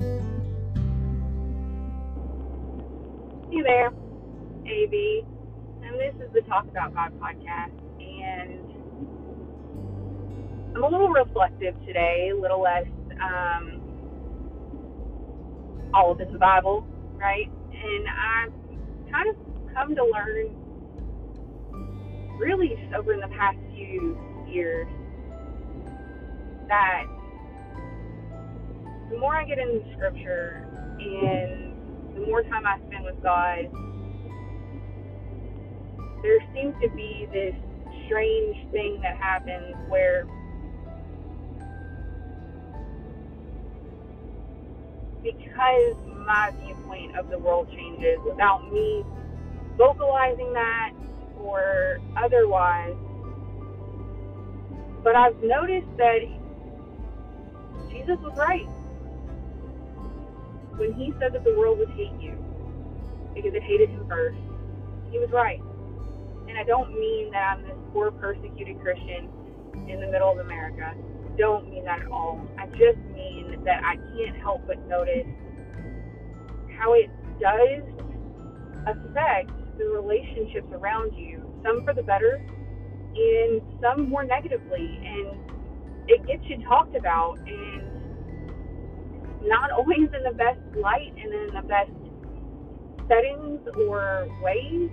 Hey there, AB, and this is the Talk About God podcast, and I'm a little reflective today, a little less um, all of it's the Bible, right? And I've kind of come to learn, really, over in the past few years, that the more I get into Scripture and the more time I spend with God, there seems to be this strange thing that happens where because my viewpoint of the world changes without me vocalizing that or otherwise. But I've noticed that Jesus was right when he said that the world would hate you because it hated him first. He was right. And I don't mean that I'm this poor persecuted Christian in the middle of America. Don't mean that at all. I just mean that I can't help but notice how it does affect the relationships around you, some for the better and some more negatively. And it gets you talked about and not always in the best light and in the best settings or ways.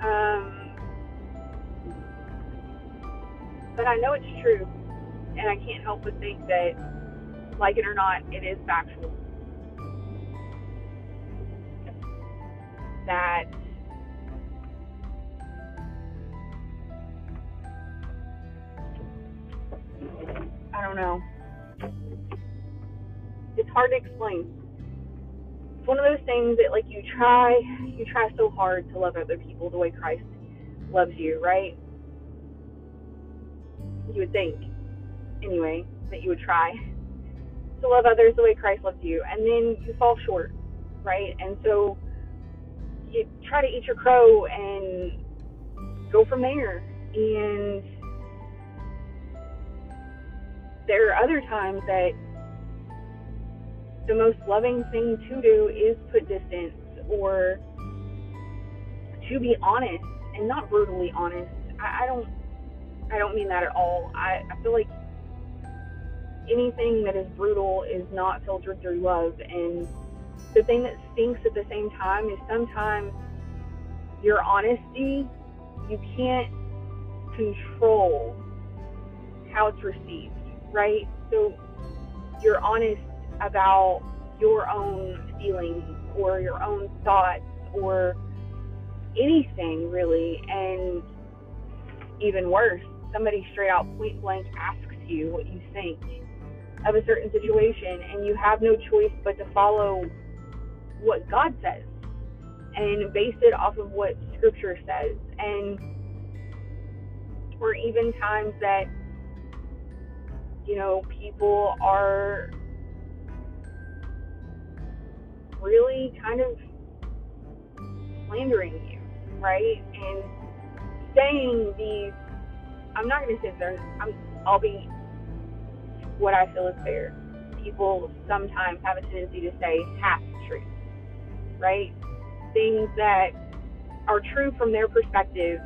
Um, but I know it's true, and I can't help but think that, like it or not, it is factual. That I don't know. Hard to explain. It's one of those things that like you try you try so hard to love other people the way Christ loves you, right? You would think, anyway, that you would try to love others the way Christ loves you, and then you fall short, right? And so you try to eat your crow and go from there. And there are other times that the most loving thing to do is put distance or to be honest and not brutally honest. I, I don't I don't mean that at all. I, I feel like anything that is brutal is not filtered through love and the thing that stinks at the same time is sometimes your honesty you can't control how it's received, right? So you're honest about your own feelings or your own thoughts or anything really. And even worse somebody straight out point blank asks you what you think of a certain situation and you have no choice but to follow what God says and base it off of what scripture says. And or even times that you know people are really kind of slandering you, right? And saying these, I'm not going to sit there, I'm, I'll be what I feel is fair. People sometimes have a tendency to say half truth, right? Things that are true from their perspective,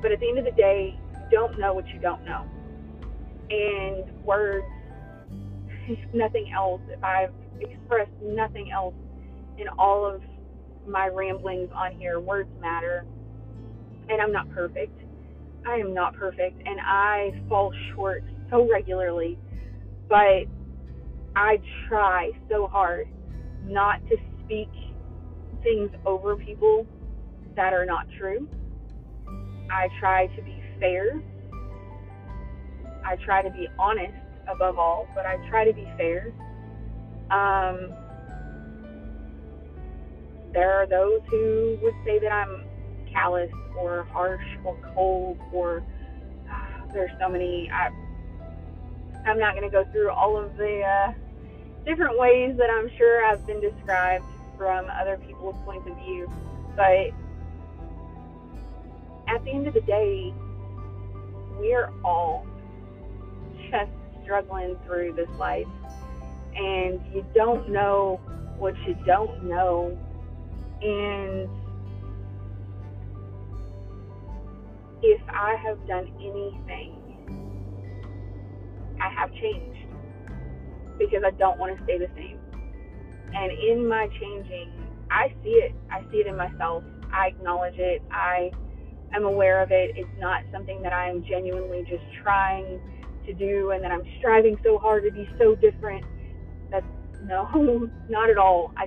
but at the end of the day, you don't know what you don't know. And words, nothing else, if I've expressed nothing else in all of my ramblings on here. Words matter. And I'm not perfect. I am not perfect. And I fall short so regularly. But I try so hard not to speak things over people that are not true. I try to be fair. I try to be honest above all, but I try to be fair. Um, there are those who would say that I'm callous or harsh or cold or uh, there's so many. I, I'm not going to go through all of the uh, different ways that I'm sure I've been described from other people's points of view, but at the end of the day, we're all just struggling through this life. And you don't know what you don't know. And if I have done anything, I have changed because I don't want to stay the same. And in my changing, I see it. I see it in myself. I acknowledge it. I am aware of it. It's not something that I'm genuinely just trying to do and that I'm striving so hard to be so different. No, not at all. I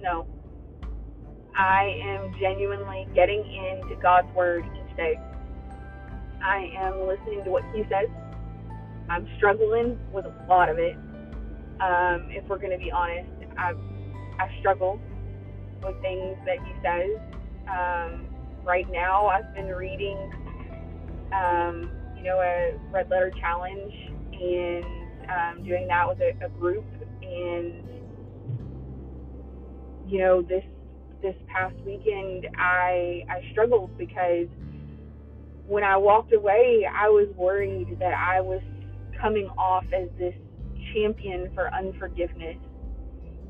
no. I am genuinely getting into God's word each day. I am listening to what He says. I'm struggling with a lot of it. Um, if we're going to be honest, I I struggle with things that He says. Um, right now, I've been reading, um, you know, a red letter challenge and um, doing that with a, a group and you know this this past weekend I I struggled because when I walked away I was worried that I was coming off as this champion for unforgiveness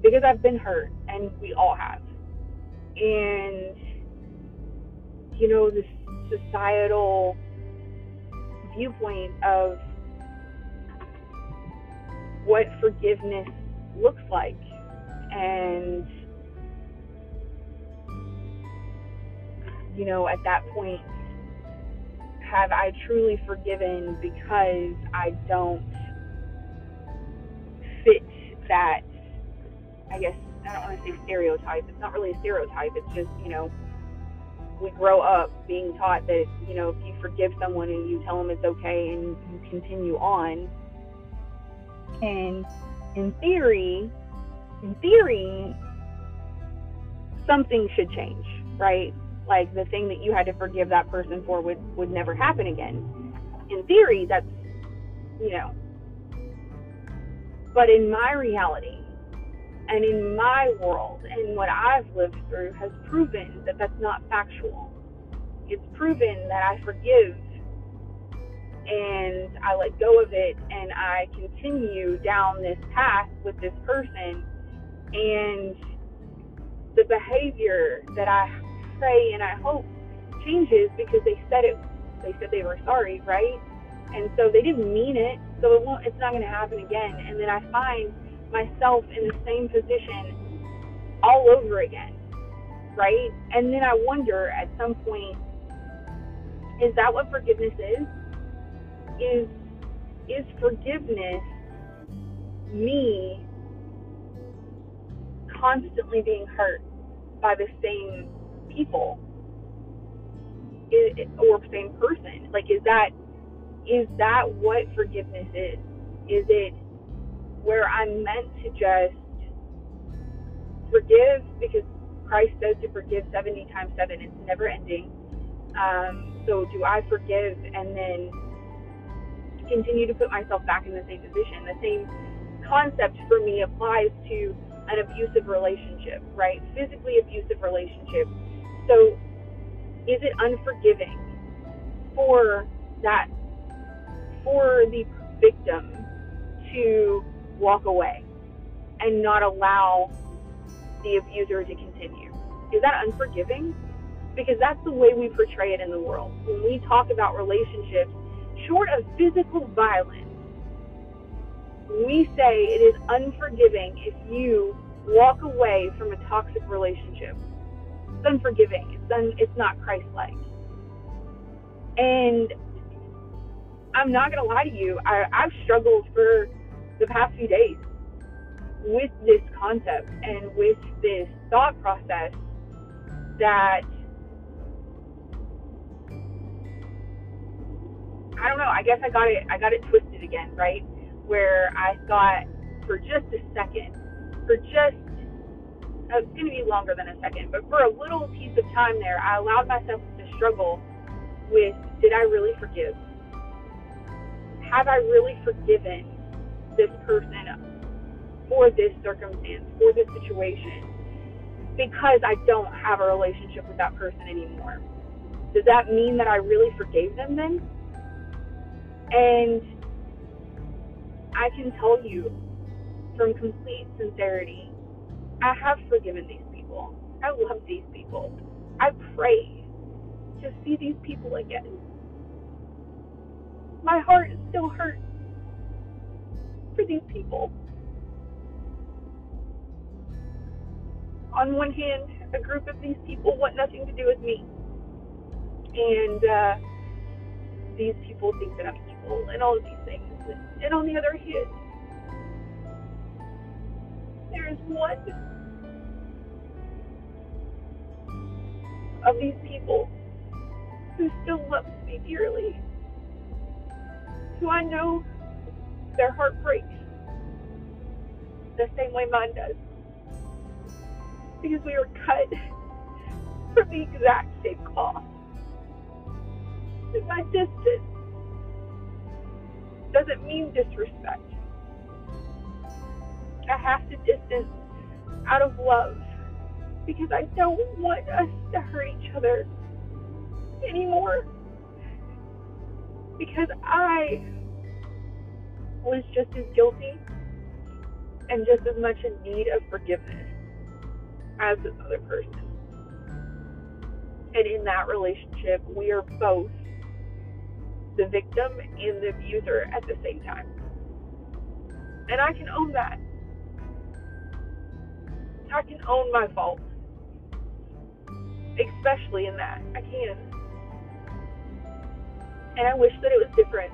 because I've been hurt and we all have. And you know this societal viewpoint of what forgiveness looks like. And, you know, at that point, have I truly forgiven because I don't fit that, I guess, I don't want to say stereotype. It's not really a stereotype. It's just, you know, we grow up being taught that, you know, if you forgive someone and you tell them it's okay and you continue on, and in theory, in theory, something should change, right? Like the thing that you had to forgive that person for would, would never happen again. In theory, that's, you know. But in my reality, and in my world, and what I've lived through has proven that that's not factual. It's proven that I forgive and I let go of it and I continue down this path with this person and the behavior that I pray and I hope changes because they said it they said they were sorry, right? And so they didn't mean it, so it won't it's not gonna happen again. And then I find myself in the same position all over again. Right? And then I wonder at some point, is that what forgiveness is? Is is forgiveness me constantly being hurt by the same people? Is, or same person? Like is that is that what forgiveness is? Is it where i'm meant to just forgive because christ says to forgive 70 times 7 it's never ending. Um, so do i forgive and then continue to put myself back in the same position. The same concept for me applies to an abusive relationship, right? Physically abusive relationship. So is it unforgiving for that for the victim to walk away and not allow the abuser to continue? Is that unforgiving? Because that's the way we portray it in the world. When we talk about relationships, short of physical violence, we say it is unforgiving if you walk away from a toxic relationship. It's unforgiving. It's un, it's not Christ-like. And I'm not gonna lie to you. I, I've struggled for the past few days with this concept and with this thought process that I don't know. I guess I got it. I got it twisted again, right? Where I thought for just a second, for just uh, it's going to be longer than a second, but for a little piece of time there, I allowed myself to struggle with: Did I really forgive? Have I really forgiven this person for this circumstance, for this situation? Because I don't have a relationship with that person anymore. Does that mean that I really forgave them then? And I can tell you from complete sincerity, I have forgiven these people. I love these people. I pray to see these people again. My heart is still hurts for these people. On one hand, a group of these people want nothing to do with me. And uh, these people think that I'm evil and all of these things. And on the other hand, there is one of these people who still loves me dearly, who I know their heart breaks the same way mine does. Because we were cut from the exact same cloth. My distance doesn't mean disrespect. I have to distance out of love because I don't want us to hurt each other anymore. Because I was just as guilty and just as much in need of forgiveness as this other person. And in that relationship, we are both the victim and the abuser at the same time. And I can own that. I can own my fault. Especially in that. I can. And I wish that it was different.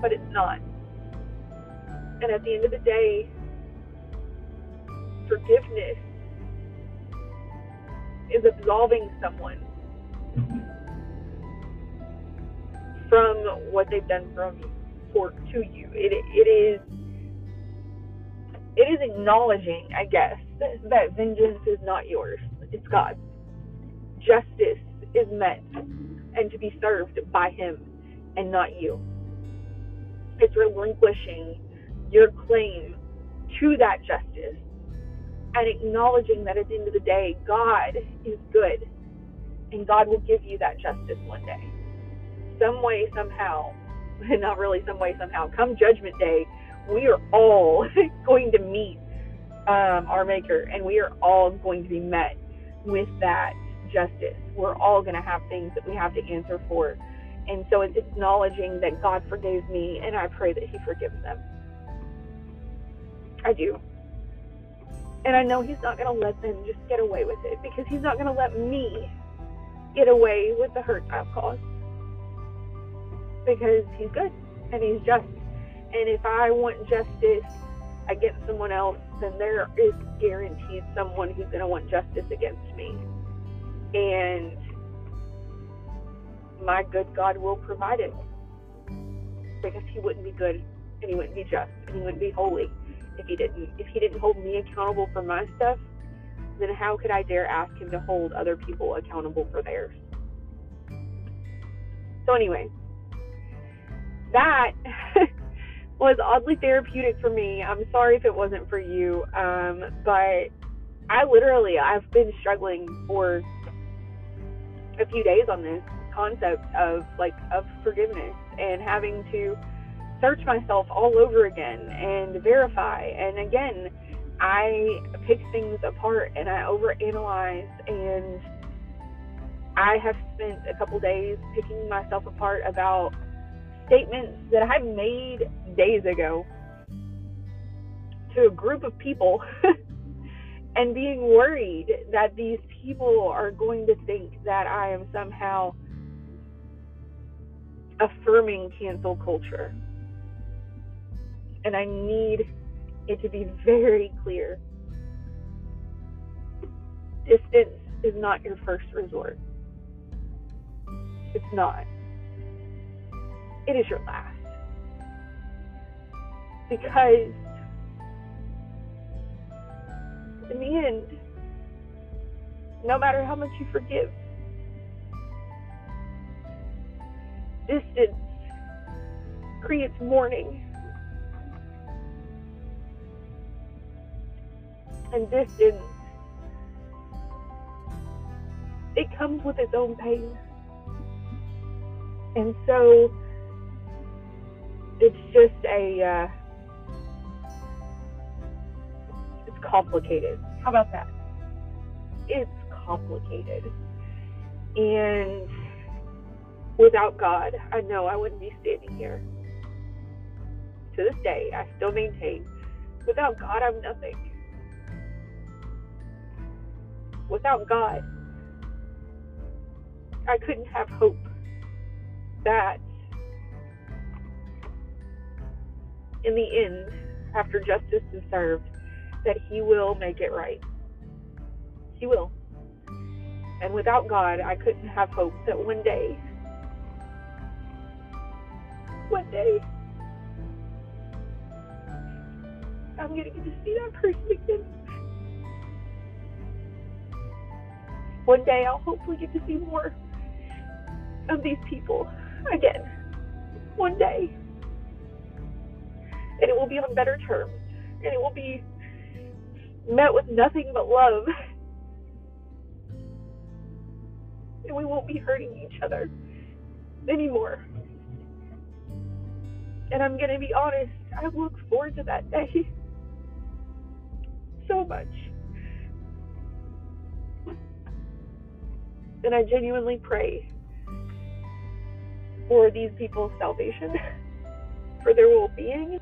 But it's not. And at the end of the day, forgiveness is absolving someone from what they've done from for to you. It it is it is acknowledging, I guess, that, that vengeance is not yours. It's God's. Justice is meant and to be served by Him and not you. It's relinquishing your claim to that justice and acknowledging that at the end of the day, God is good and God will give you that justice one day. Some way, somehow, not really some way, somehow, come judgment day, we are all going to meet um, our Maker and we are all going to be met with that justice. We're all going to have things that we have to answer for. And so it's acknowledging that God forgave me and I pray that He forgives them. I do. And I know He's not going to let them just get away with it because He's not going to let me get away with the hurt I've caused. Because He's good and He's just. And if I want justice against someone else, then there is guaranteed someone who's going to want justice against me. And my good God will provide it. Because He wouldn't be good and He wouldn't be just and He wouldn't be holy if He didn't. If He didn't hold me accountable for my stuff, then how could I dare ask Him to hold other people accountable for theirs? So, anyway, that was oddly therapeutic for me. I'm sorry if it wasn't for you, um, but I literally I've been struggling for a few days on this concept of like of forgiveness and having to search myself all over again and verify. And again, I pick things apart and I overanalyze and I have spent a couple days picking myself apart about statements that I made days ago to a group of people and being worried that these people are going to think that I am somehow affirming cancel culture. And I need it to be very clear. Distance is not your first resort. It's not it is your last. Because in the end, no matter how much you forgive, distance creates mourning. And distance, it comes with its own pain. And so, it's just a uh, complicated. How about that? It's complicated. And without God, I know I wouldn't be standing here. To this day, I still maintain without God, I'm nothing. Without God, I couldn't have hope that in the end, after justice is served, that He will make it right. He will. And without God, I couldn't have hope that one day, one day, I'm going to get to see that person again. One day, I'll hopefully get to see more of these people again. One day. And it will be on better terms. And it will be met with nothing but love. And we won't be hurting each other anymore. And I'm going to be honest, I look forward to that day so much. And I genuinely pray for these people's salvation, for their well being,